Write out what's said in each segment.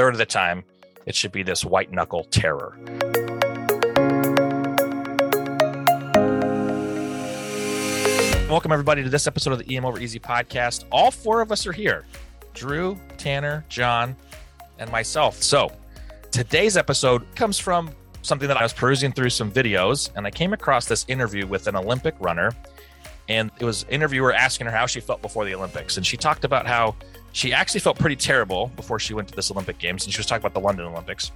third of the time, it should be this white knuckle terror. Welcome, everybody, to this episode of the EM Over Easy podcast. All four of us are here Drew, Tanner, John, and myself. So, today's episode comes from something that I was perusing through some videos, and I came across this interview with an Olympic runner. And it was interviewer asking her how she felt before the Olympics. And she talked about how she actually felt pretty terrible before she went to this Olympic Games. And she was talking about the London Olympics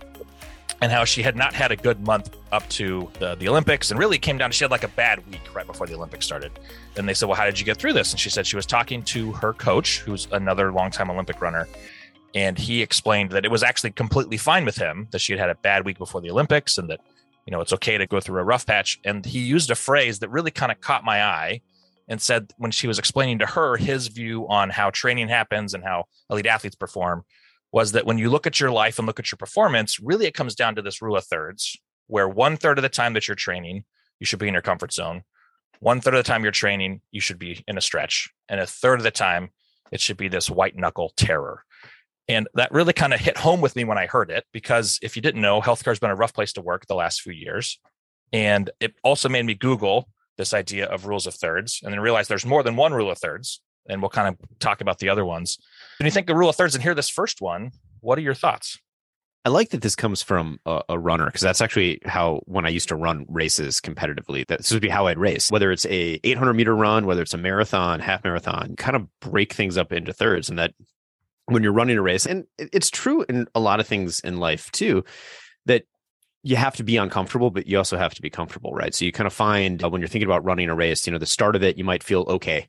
and how she had not had a good month up to the, the Olympics and really came down to she had like a bad week right before the Olympics started. And they said, Well, how did you get through this? And she said she was talking to her coach, who's another longtime Olympic runner. And he explained that it was actually completely fine with him that she had had a bad week before the Olympics and that, you know, it's okay to go through a rough patch. And he used a phrase that really kind of caught my eye and said when she was explaining to her his view on how training happens and how elite athletes perform was that when you look at your life and look at your performance, really it comes down to this rule of thirds, where one third of the time that you're training, you should be in your comfort zone. One third of the time you're training, you should be in a stretch. And a third of the time, it should be this white knuckle terror. And that really kind of hit home with me when I heard it, because if you didn't know, healthcare has been a rough place to work the last few years. And it also made me Google this idea of rules of thirds and then realize there's more than one rule of thirds. And we'll kind of talk about the other ones. When you think the rule of thirds and hear this first one, what are your thoughts? I like that this comes from a, a runner because that's actually how when I used to run races competitively, that this would be how I'd race. Whether it's a 800 meter run, whether it's a marathon, half marathon, kind of break things up into thirds, and that when you're running a race, and it's true in a lot of things in life too, that you have to be uncomfortable, but you also have to be comfortable, right? So you kind of find uh, when you're thinking about running a race, you know, the start of it, you might feel okay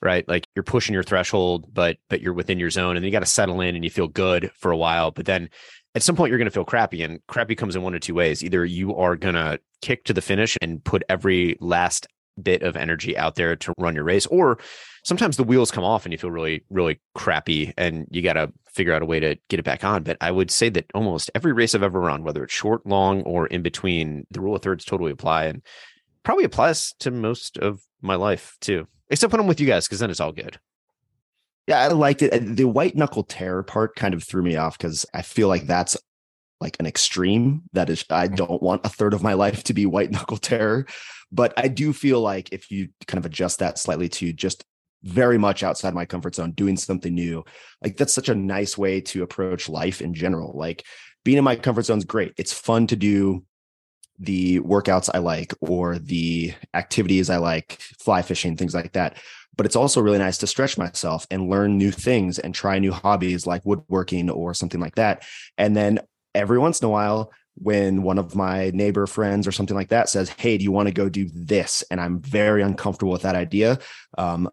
right? Like you're pushing your threshold, but but you're within your zone, and you got to settle in and you feel good for a while. But then at some point you're going to feel crappy, and crappy comes in one of two ways. Either you are going to kick to the finish and put every last bit of energy out there to run your race, or sometimes the wheels come off and you feel really really crappy, and you got to figure out a way to get it back on. But I would say that almost every race I've ever run, whether it's short, long, or in between, the rule of thirds totally apply and probably applies to most of my life too except when I'm with you guys, because then it's all good. Yeah, I liked it. The white knuckle terror part kind of threw me off because I feel like that's like an extreme. That is, I mm-hmm. don't want a third of my life to be white knuckle terror. But I do feel like if you kind of adjust that slightly to just very much outside my comfort zone, doing something new, like that's such a nice way to approach life in general. Like being in my comfort zone is great. It's fun to do the workouts I like or the activities I like, fly fishing, things like that. But it's also really nice to stretch myself and learn new things and try new hobbies like woodworking or something like that. And then every once in a while, when one of my neighbor friends or something like that says, Hey, do you want to go do this? And I'm very uncomfortable with that idea. Um,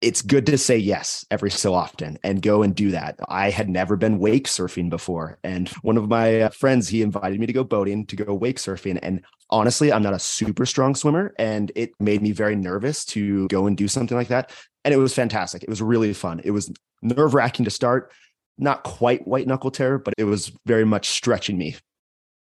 it's good to say yes every so often and go and do that. I had never been wake surfing before. And one of my uh, friends, he invited me to go boating, to go wake surfing. And honestly, I'm not a super strong swimmer. And it made me very nervous to go and do something like that. And it was fantastic. It was really fun. It was nerve wracking to start, not quite white knuckle terror, but it was very much stretching me.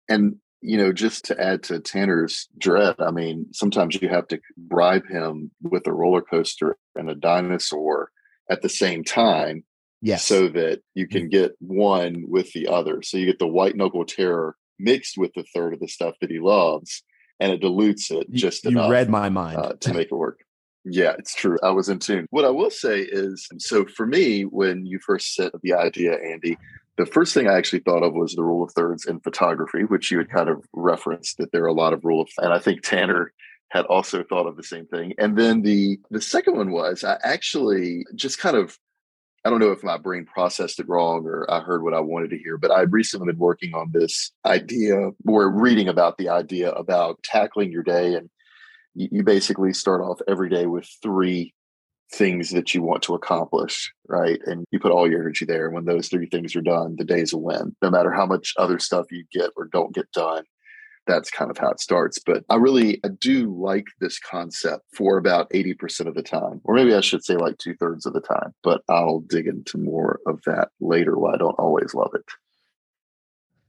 And you know, just to add to Tanner's dread, I mean, sometimes you have to bribe him with a roller coaster and a dinosaur at the same time. Yes. So that you can get one with the other. So you get the white knuckle terror mixed with the third of the stuff that he loves, and it dilutes it just you, enough. You read my mind uh, to make it work. Yeah, it's true. I was in tune. What I will say is so for me, when you first said the idea, Andy, the first thing I actually thought of was the rule of thirds in photography, which you had kind of referenced that there are a lot of rule of, and I think Tanner had also thought of the same thing. And then the the second one was I actually just kind of I don't know if my brain processed it wrong or I heard what I wanted to hear, but I recently been working on this idea or reading about the idea about tackling your day. And you, you basically start off every day with three things that you want to accomplish, right? And you put all your energy there. And when those three things are done, the day's a win. No matter how much other stuff you get or don't get done, that's kind of how it starts. But I really I do like this concept for about 80% of the time, or maybe I should say like two thirds of the time, but I'll dig into more of that later why I don't always love it.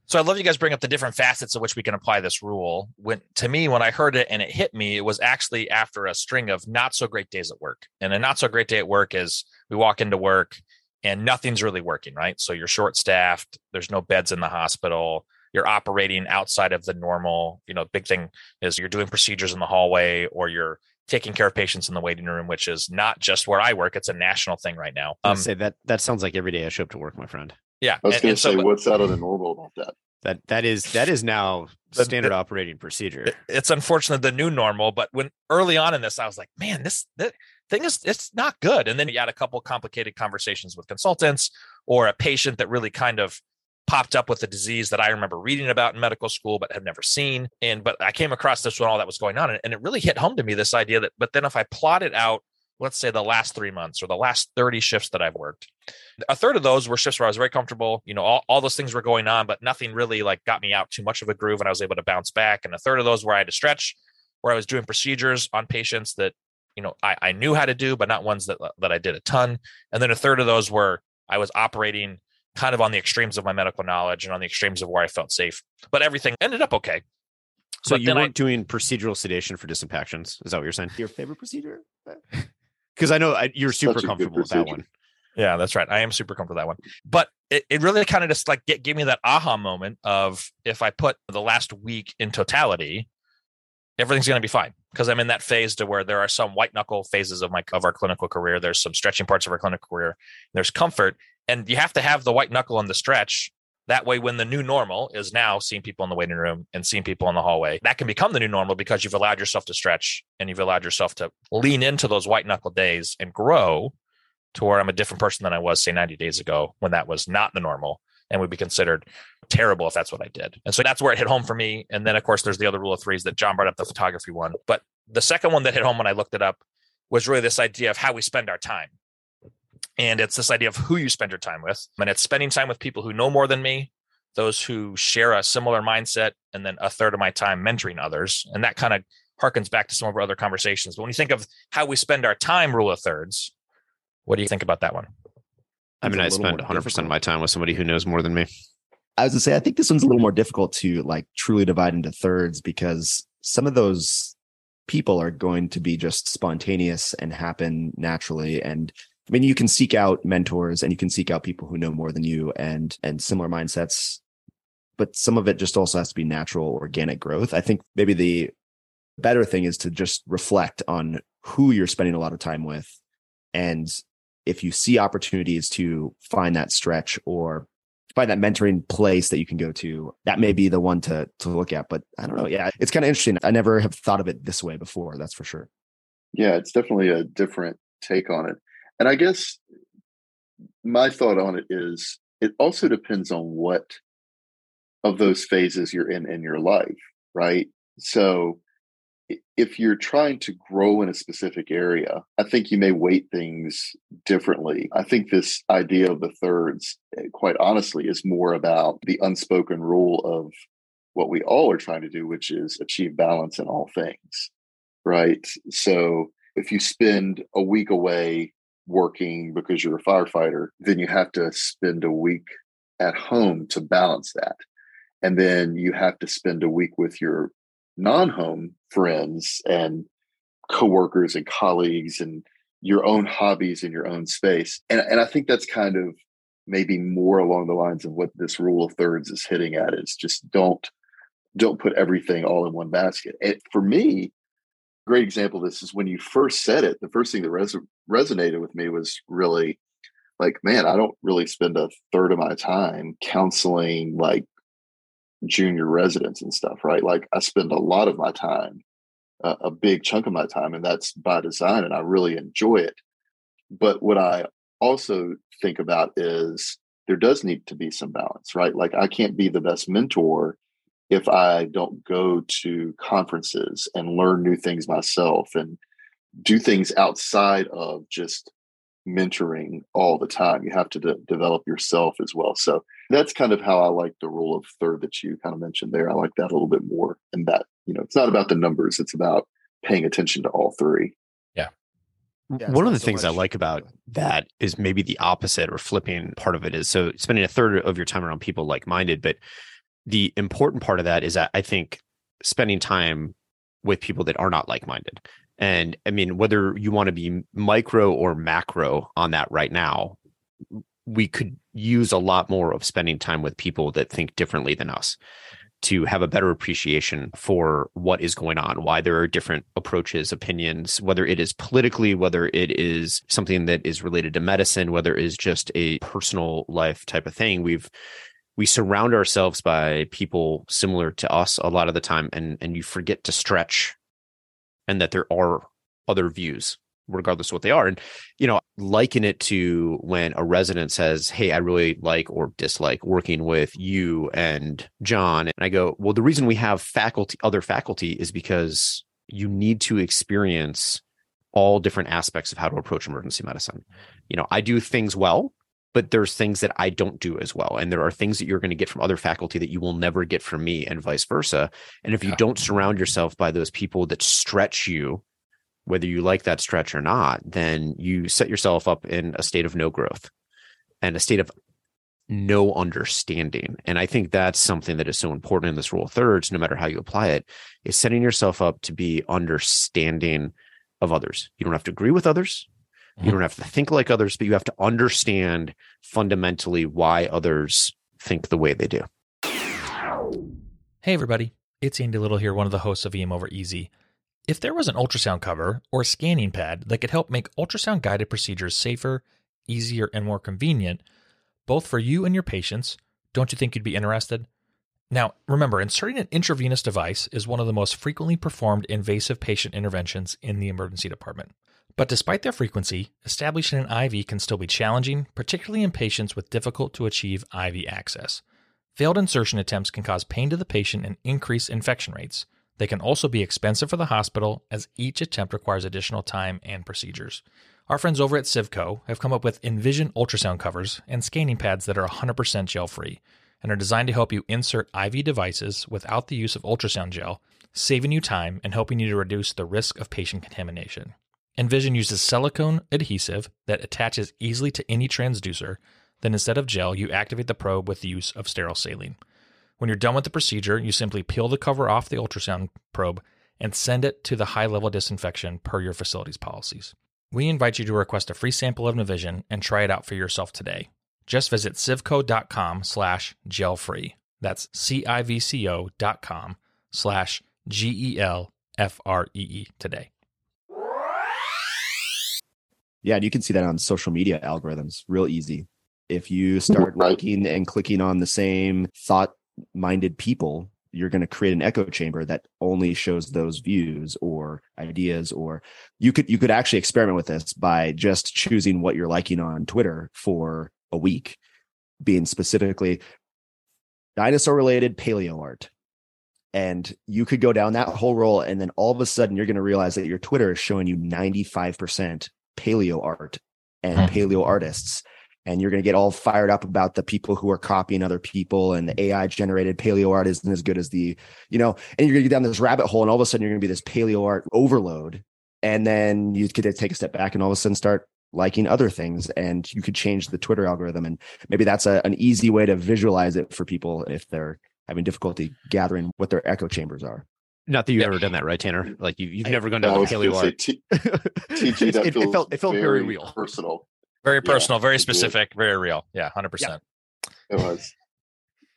So I love you guys bring up the different facets of which we can apply this rule. When to me, when I heard it and it hit me, it was actually after a string of not so great days at work. And a not so great day at work is we walk into work and nothing's really working, right? So you're short staffed, there's no beds in the hospital, you're operating outside of the normal, you know, big thing is you're doing procedures in the hallway or you're taking care of patients in the waiting room, which is not just where I work, it's a national thing right now. Um, say that that sounds like every day I show up to work, my friend. Yeah. I was going to say, so, what's out of the normal about that? That that is that is now standard the, operating procedure. It's unfortunate the new normal, but when early on in this, I was like, man, this, this thing is it's not good. And then you had a couple complicated conversations with consultants or a patient that really kind of popped up with a disease that I remember reading about in medical school but had never seen. And but I came across this when all that was going on, and, and it really hit home to me this idea that. But then if I plot it out, let's say the last three months or the last thirty shifts that I've worked, a third of those were shifts where I was very comfortable. You know, all, all those things were going on, but nothing really like got me out too much of a groove, and I was able to bounce back. And a third of those where I had to stretch, where I was doing procedures on patients that you know I, I knew how to do, but not ones that that I did a ton. And then a third of those were I was operating kind of on the extremes of my medical knowledge and on the extremes of where I felt safe. But everything ended up okay. So but you weren't I, doing procedural sedation for disimpactions. Is that what you're saying? Your favorite procedure? Because I know I, you're super comfortable with that one. Yeah, that's right. I am super comfortable with that one. But it, it really kind of just like get, gave me that aha moment of if I put the last week in totality, everything's going to be fine because I'm in that phase to where there are some white knuckle phases of my of our clinical career. There's some stretching parts of our clinical career. There's comfort, and you have to have the white knuckle on the stretch. That way, when the new normal is now seeing people in the waiting room and seeing people in the hallway, that can become the new normal because you've allowed yourself to stretch and you've allowed yourself to lean into those white knuckle days and grow to where I'm a different person than I was, say, 90 days ago when that was not the normal and would be considered terrible if that's what I did. And so that's where it hit home for me. And then, of course, there's the other rule of threes that John brought up, the photography one. But the second one that hit home when I looked it up was really this idea of how we spend our time. And it's this idea of who you spend your time with. And it's spending time with people who know more than me, those who share a similar mindset, and then a third of my time mentoring others. And that kind of harkens back to some of our other conversations. But when you think of how we spend our time, rule of thirds, what do you think about that one? I mean, I spend 100% difficult. of my time with somebody who knows more than me. I was gonna say, I think this one's a little more difficult to like truly divide into thirds because some of those people are going to be just spontaneous and happen naturally. And I mean, you can seek out mentors and you can seek out people who know more than you and and similar mindsets, but some of it just also has to be natural, organic growth. I think maybe the better thing is to just reflect on who you're spending a lot of time with, and if you see opportunities to find that stretch or find that mentoring place that you can go to, that may be the one to to look at. But I don't know. Yeah, it's kind of interesting. I never have thought of it this way before. That's for sure. Yeah, it's definitely a different take on it. And I guess my thought on it is it also depends on what of those phases you're in in your life, right? So if you're trying to grow in a specific area, I think you may weight things differently. I think this idea of the thirds, eh, quite honestly, is more about the unspoken rule of what we all are trying to do, which is achieve balance in all things, right? So if you spend a week away working because you're a firefighter, then you have to spend a week at home to balance that. And then you have to spend a week with your non-home friends and coworkers and colleagues and your own hobbies in your own space. And, and I think that's kind of maybe more along the lines of what this rule of thirds is hitting at is just don't don't put everything all in one basket. And for me, great example of this is when you first said it, the first thing that res- resonated with me was really like, man, I don't really spend a third of my time counseling like junior residents and stuff, right? Like I spend a lot of my time, uh, a big chunk of my time, and that's by design, and I really enjoy it. But what I also think about is there does need to be some balance, right? Like I can't be the best mentor if I don't go to conferences and learn new things myself and do things outside of just mentoring all the time. You have to de- develop yourself as well. So that's kind of how I like the rule of third that you kind of mentioned there. I like that a little bit more. And that, you know, it's not about the numbers, it's about paying attention to all three. Yeah. yeah One of the so things much. I like about that is maybe the opposite or flipping part of it is so spending a third of your time around people like minded. But the important part of that is that I think spending time with people that are not like minded. And I mean, whether you want to be micro or macro on that right now, we could use a lot more of spending time with people that think differently than us to have a better appreciation for what is going on, why there are different approaches, opinions, whether it is politically, whether it is something that is related to medicine, whether it is just a personal life type of thing. We've we surround ourselves by people similar to us a lot of the time and and you forget to stretch and that there are other views regardless of what they are. And, you know, liken it to when a resident says, Hey, I really like or dislike working with you and John. And I go, Well, the reason we have faculty, other faculty is because you need to experience all different aspects of how to approach emergency medicine. You know, I do things well, but there's things that I don't do as well. And there are things that you're going to get from other faculty that you will never get from me and vice versa. And if you don't surround yourself by those people that stretch you whether you like that stretch or not, then you set yourself up in a state of no growth and a state of no understanding. And I think that's something that is so important in this rule of thirds, no matter how you apply it, is setting yourself up to be understanding of others. You don't have to agree with others. You don't have to think like others, but you have to understand fundamentally why others think the way they do. Hey, everybody. It's Andy Little here, one of the hosts of EM Over Easy. If there was an ultrasound cover or a scanning pad that could help make ultrasound guided procedures safer, easier, and more convenient, both for you and your patients, don't you think you'd be interested? Now, remember, inserting an intravenous device is one of the most frequently performed invasive patient interventions in the emergency department. But despite their frequency, establishing an IV can still be challenging, particularly in patients with difficult to achieve IV access. Failed insertion attempts can cause pain to the patient and increase infection rates. They can also be expensive for the hospital as each attempt requires additional time and procedures. Our friends over at Civco have come up with Envision ultrasound covers and scanning pads that are 100% gel free and are designed to help you insert IV devices without the use of ultrasound gel, saving you time and helping you to reduce the risk of patient contamination. Envision uses silicone adhesive that attaches easily to any transducer. Then instead of gel, you activate the probe with the use of sterile saline. When you're done with the procedure, you simply peel the cover off the ultrasound probe and send it to the high level disinfection per your facility's policies. We invite you to request a free sample of Envision and try it out for yourself today. Just visit civco.com slash gelfree. That's C-I-V-C-O dot com slash G-E-L-F-R-E-E today. Yeah, and you can see that on social media algorithms real easy. If you start liking and clicking on the same thought minded people you're going to create an echo chamber that only shows those views or ideas or you could you could actually experiment with this by just choosing what you're liking on twitter for a week being specifically dinosaur related paleo art and you could go down that whole roll and then all of a sudden you're going to realize that your twitter is showing you 95% paleo art and hmm. paleo artists and you're going to get all fired up about the people who are copying other people and the AI generated paleo art isn't as good as the, you know, and you're going to get down this rabbit hole and all of a sudden you're going to be this paleo art overload. And then you could take a step back and all of a sudden start liking other things and you could change the Twitter algorithm. And maybe that's a, an easy way to visualize it for people if they're having difficulty gathering what their echo chambers are. Not that you've yeah. ever done that, right, Tanner? Like you, have never gone down the paleo art. T- TG, that it, it, felt it felt very, very real, personal. Very personal, yeah, very specific, very real. Yeah, hundred percent. It was.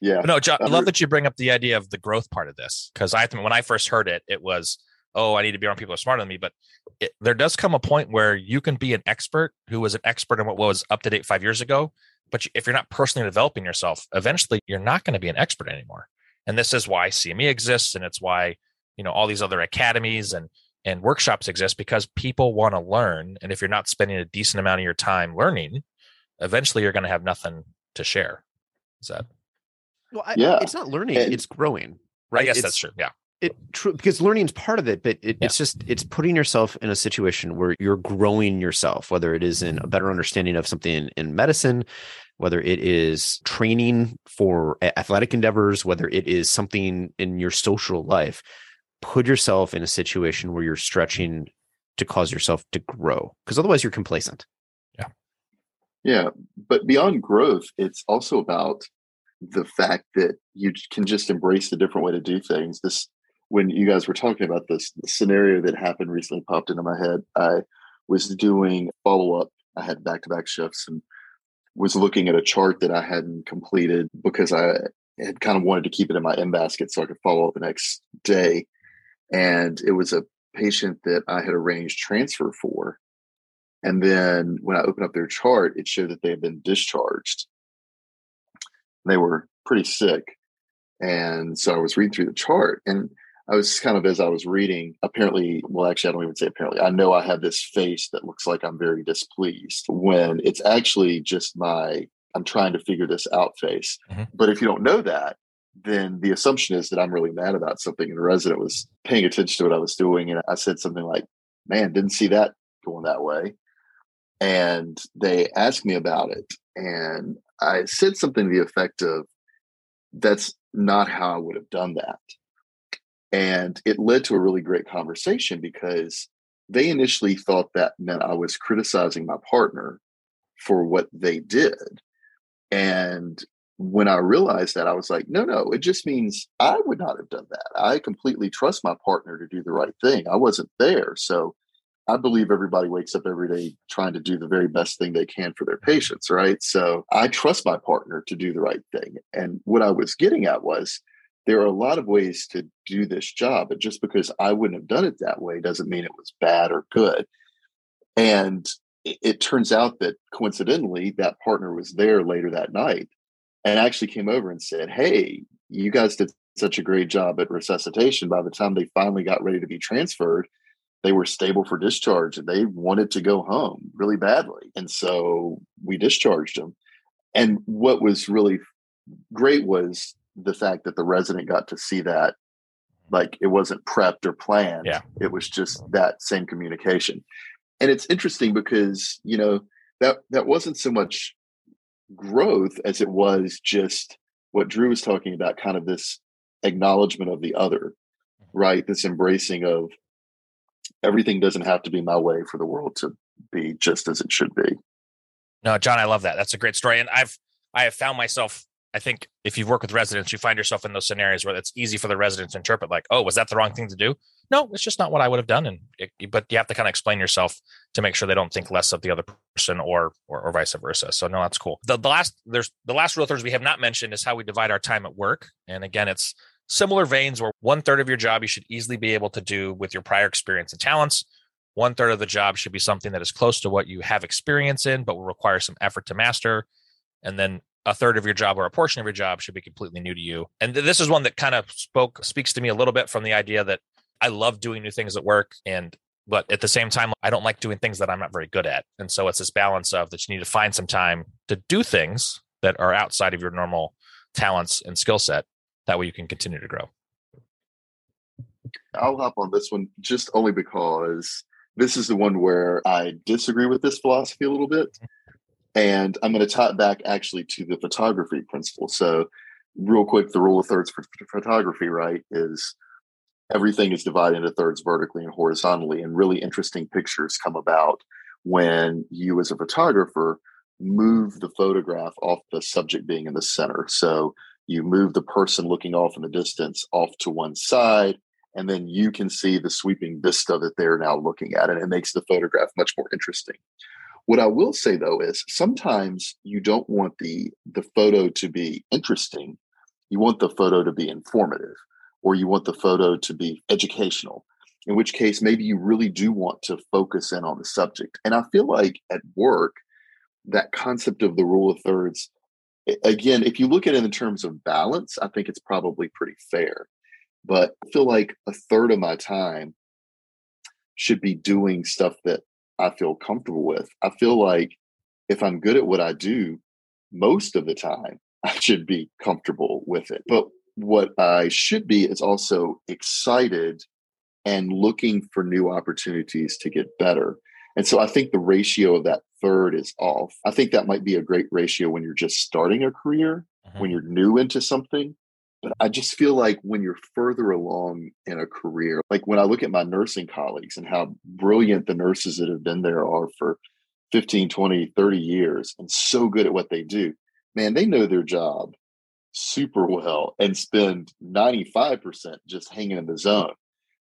Yeah. But no, John, I love that you bring up the idea of the growth part of this because I when I first heard it, it was, oh, I need to be around people who are smarter than me. But it, there does come a point where you can be an expert who was an expert in what was up to date five years ago. But if you're not personally developing yourself, eventually you're not going to be an expert anymore. And this is why CME exists, and it's why you know all these other academies and and workshops exist because people want to learn and if you're not spending a decent amount of your time learning eventually you're going to have nothing to share. Is that well I, yeah it's not learning and, it's growing right? i guess it's, that's true yeah. it true because learning is part of it but it, yeah. it's just it's putting yourself in a situation where you're growing yourself whether it is in a better understanding of something in, in medicine whether it is training for athletic endeavors whether it is something in your social life put yourself in a situation where you're stretching to cause yourself to grow because otherwise you're complacent. Yeah. Yeah. But beyond growth, it's also about the fact that you can just embrace a different way to do things. This, when you guys were talking about this, the scenario that happened recently popped into my head. I was doing follow up. I had back to back shifts and was looking at a chart that I hadn't completed because I had kind of wanted to keep it in my in basket so I could follow up the next day. And it was a patient that I had arranged transfer for. And then when I opened up their chart, it showed that they had been discharged. They were pretty sick. And so I was reading through the chart and I was kind of as I was reading, apparently, well, actually, I don't even say apparently. I know I have this face that looks like I'm very displeased when it's actually just my I'm trying to figure this out face. Mm-hmm. But if you don't know that, then the assumption is that I'm really mad about something. And the resident was paying attention to what I was doing. And I said something like, man, didn't see that going that way. And they asked me about it. And I said something to the effect of, that's not how I would have done that. And it led to a really great conversation because they initially thought that meant I was criticizing my partner for what they did. And when I realized that, I was like, no, no, it just means I would not have done that. I completely trust my partner to do the right thing. I wasn't there. So I believe everybody wakes up every day trying to do the very best thing they can for their patients, right? So I trust my partner to do the right thing. And what I was getting at was there are a lot of ways to do this job, but just because I wouldn't have done it that way doesn't mean it was bad or good. And it, turns out that coincidentally, that partner was there later that night and actually came over and said, Hey, you guys did such a great job at resuscitation. By the time they finally got ready to be transferred, they were stable for discharge and they wanted to go home really badly. And so we discharged them. And what was really great was the fact that the resident got to see that like it wasn't prepped or planned. Yeah. It was just that same communication. And it's interesting because, you know, that that wasn't so much growth as it was just what Drew was talking about, kind of this acknowledgement of the other, mm-hmm. right? This embracing of everything doesn't have to be my way for the world to be just as it should be. No, John, I love that. That's a great story. And I've I have found myself I think if you've worked with residents, you find yourself in those scenarios where it's easy for the residents to interpret, like, "Oh, was that the wrong thing to do?" No, it's just not what I would have done. And it, but you have to kind of explain yourself to make sure they don't think less of the other person, or or, or vice versa. So no, that's cool. The, the last there's the last rule of thirds we have not mentioned is how we divide our time at work. And again, it's similar veins where one third of your job you should easily be able to do with your prior experience and talents. One third of the job should be something that is close to what you have experience in, but will require some effort to master. And then a third of your job or a portion of your job should be completely new to you. And this is one that kind of spoke speaks to me a little bit from the idea that I love doing new things at work and but at the same time I don't like doing things that I'm not very good at. And so it's this balance of that you need to find some time to do things that are outside of your normal talents and skill set that way you can continue to grow. I'll hop on this one just only because this is the one where I disagree with this philosophy a little bit. And I'm going to tie it back actually to the photography principle. So, real quick, the rule of thirds for photography, right, is everything is divided into thirds vertically and horizontally. And really interesting pictures come about when you, as a photographer, move the photograph off the subject being in the center. So, you move the person looking off in the distance off to one side, and then you can see the sweeping vista that they're now looking at. And it makes the photograph much more interesting. What I will say though is sometimes you don't want the the photo to be interesting. You want the photo to be informative or you want the photo to be educational. In which case maybe you really do want to focus in on the subject. And I feel like at work that concept of the rule of thirds again, if you look at it in terms of balance, I think it's probably pretty fair. But I feel like a third of my time should be doing stuff that I feel comfortable with. I feel like if I'm good at what I do, most of the time I should be comfortable with it. But what I should be is also excited and looking for new opportunities to get better. And so I think the ratio of that third is off. I think that might be a great ratio when you're just starting a career, mm-hmm. when you're new into something. But I just feel like when you're further along in a career, like when I look at my nursing colleagues and how brilliant the nurses that have been there are for 15, 20, 30 years and so good at what they do, man, they know their job super well and spend 95% just hanging in the zone.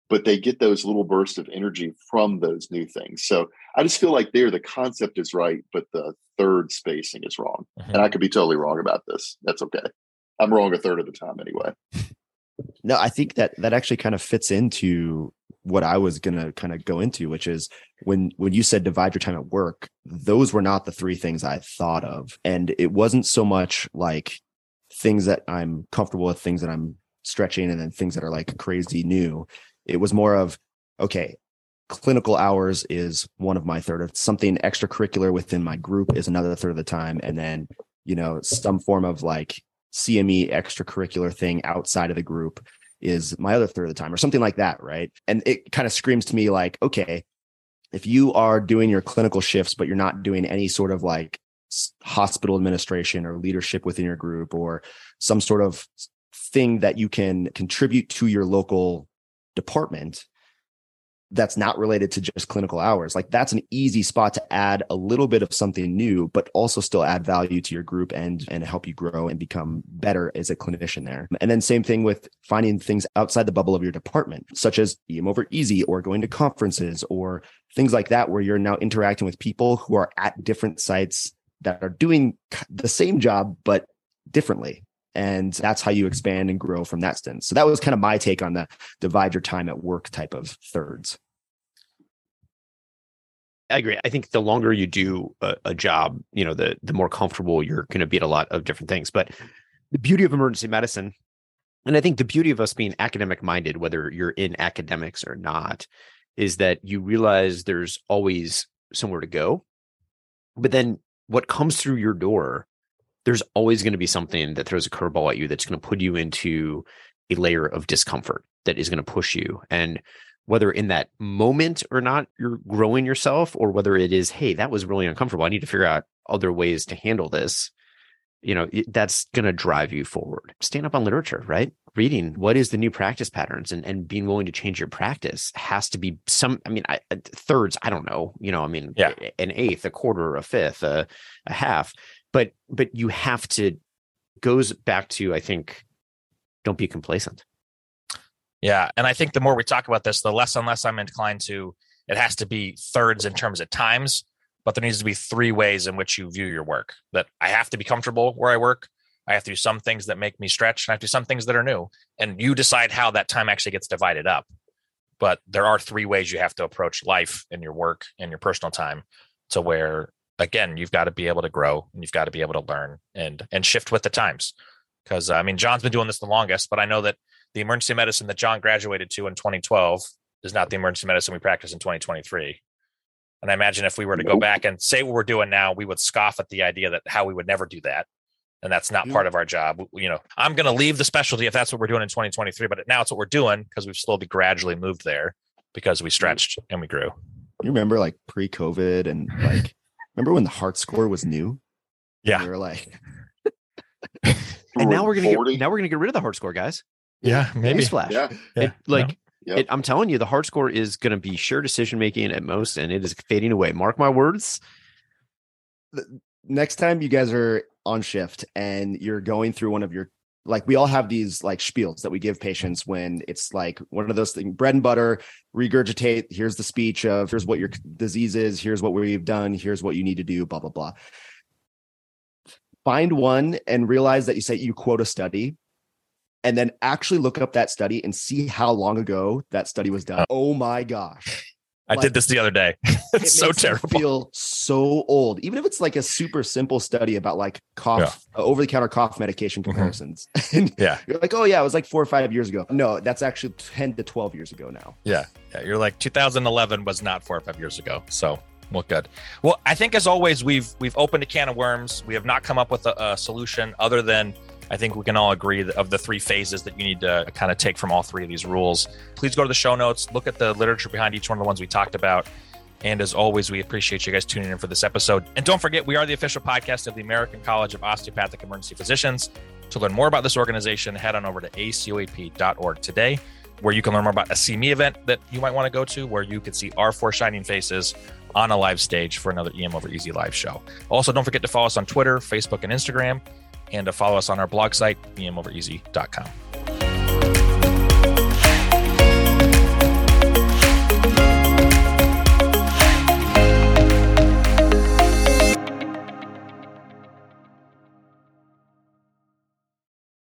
But they get those little bursts of energy from those new things. So I just feel like there the concept is right, but the third spacing is wrong. Mhm. And I could be totally wrong about this. That's okay. I'm wrong a third of the time anyway. No, I think that that actually kind of fits into what I was gonna kind of go into, which is when when you said divide your time at work, those were not the three things I thought of, and it wasn't so much like things that I'm comfortable with, things that I'm stretching, and then things that are like crazy new. It was more of okay, clinical hours is one of my third of something extracurricular within my group is another third of the time, and then you know some form of like CME extracurricular thing outside of the group is my other third of the time or something like that. Right. And it kind of screams to me like, okay, if you are doing your clinical shifts, but you're not doing any sort of like hospital administration or leadership within your group or some sort of thing that you can contribute to your local department that's not related to just clinical hours. Like that's an easy spot to add a little bit of something new but also still add value to your group and and help you grow and become better as a clinician there. And then same thing with finding things outside the bubble of your department such as em over easy or going to conferences or things like that where you're now interacting with people who are at different sites that are doing the same job but differently and that's how you expand and grow from that stance so that was kind of my take on the divide your time at work type of thirds I agree. I think the longer you do a, a job, you know, the the more comfortable you're going to be at a lot of different things. But the beauty of emergency medicine, and I think the beauty of us being academic minded, whether you're in academics or not, is that you realize there's always somewhere to go. But then what comes through your door, there's always going to be something that throws a curveball at you that's going to put you into a layer of discomfort that is going to push you. And whether in that moment or not you're growing yourself or whether it is hey that was really uncomfortable i need to figure out other ways to handle this you know that's going to drive you forward stand up on literature right reading what is the new practice patterns and, and being willing to change your practice has to be some i mean I, uh, thirds i don't know you know i mean Yeah. an eighth a quarter a fifth a, a half but but you have to goes back to i think don't be complacent Yeah. And I think the more we talk about this, the less and less I'm inclined to it has to be thirds in terms of times, but there needs to be three ways in which you view your work. That I have to be comfortable where I work. I have to do some things that make me stretch. And I have to do some things that are new. And you decide how that time actually gets divided up. But there are three ways you have to approach life and your work and your personal time to where again, you've got to be able to grow and you've got to be able to learn and and shift with the times. Because I mean, John's been doing this the longest, but I know that the emergency medicine that John graduated to in 2012 is not the emergency medicine we practice in 2023. And I imagine if we were to go back and say what we're doing now, we would scoff at the idea that how we would never do that. And that's not Yeah. part of our job. You know, I'm going to leave the specialty if that's what we're doing in 2023, but now it's what we're doing because we've slowly gradually moved there because we stretched and we grew. you remember like pre-covid and like remember when the heart score was new Yeah. we were like and now we're gonna 40? get now we're gonna get rid of the heart score guys Yeah, maybe. Newsflash. Yeah. It, like Yep. it, I'm telling you, the heart score is going to be sure decision making at most, and it is fading away. Mark my words. next time you guys are on shift and you're going through one of your like we all have these like spiels that we give patients when it's like one of those things bread and butter regurgitate here's the speech of here's what your disease is here's what we've done here's what you need to do blah blah blah. Find one and realize that you say you quote a study and then actually look up that study and see how long ago that study was done. Uh, oh my gosh I like- did this the other day. it's so makes you terrible. Feel so old, even if it's like a super simple study about like cough, uh, over the counter cough medication Mhm. comparisons. and Yeah. you're like, oh yeah, it was like four or five years ago. No, that's actually ten to twelve years ago now. Yeah. Yeah. You're like 2011 was not four or five years ago. So well, good. Well, I think as always, we've we've opened a can of worms. We have not come up with a, a solution other than I think we can all agree that of the three phases that you need to kind of take from all three of these rules. Please go to the show notes, look at the literature behind each one of the ones we talked about. And as always, we appreciate you guys tuning in for this episode. And don't forget, we are the official podcast of the American College of Osteopathic Emergency Physicians. To learn more about this organization, head on over to acoep.org today, where you can learn more about a CME event that you might want to go to, where you can see our four shining faces on a live stage for another EM Over Easy live show. Also, don't forget to follow us on Twitter, Facebook, and Instagram, and to follow us on our blog site, emovereasy.com.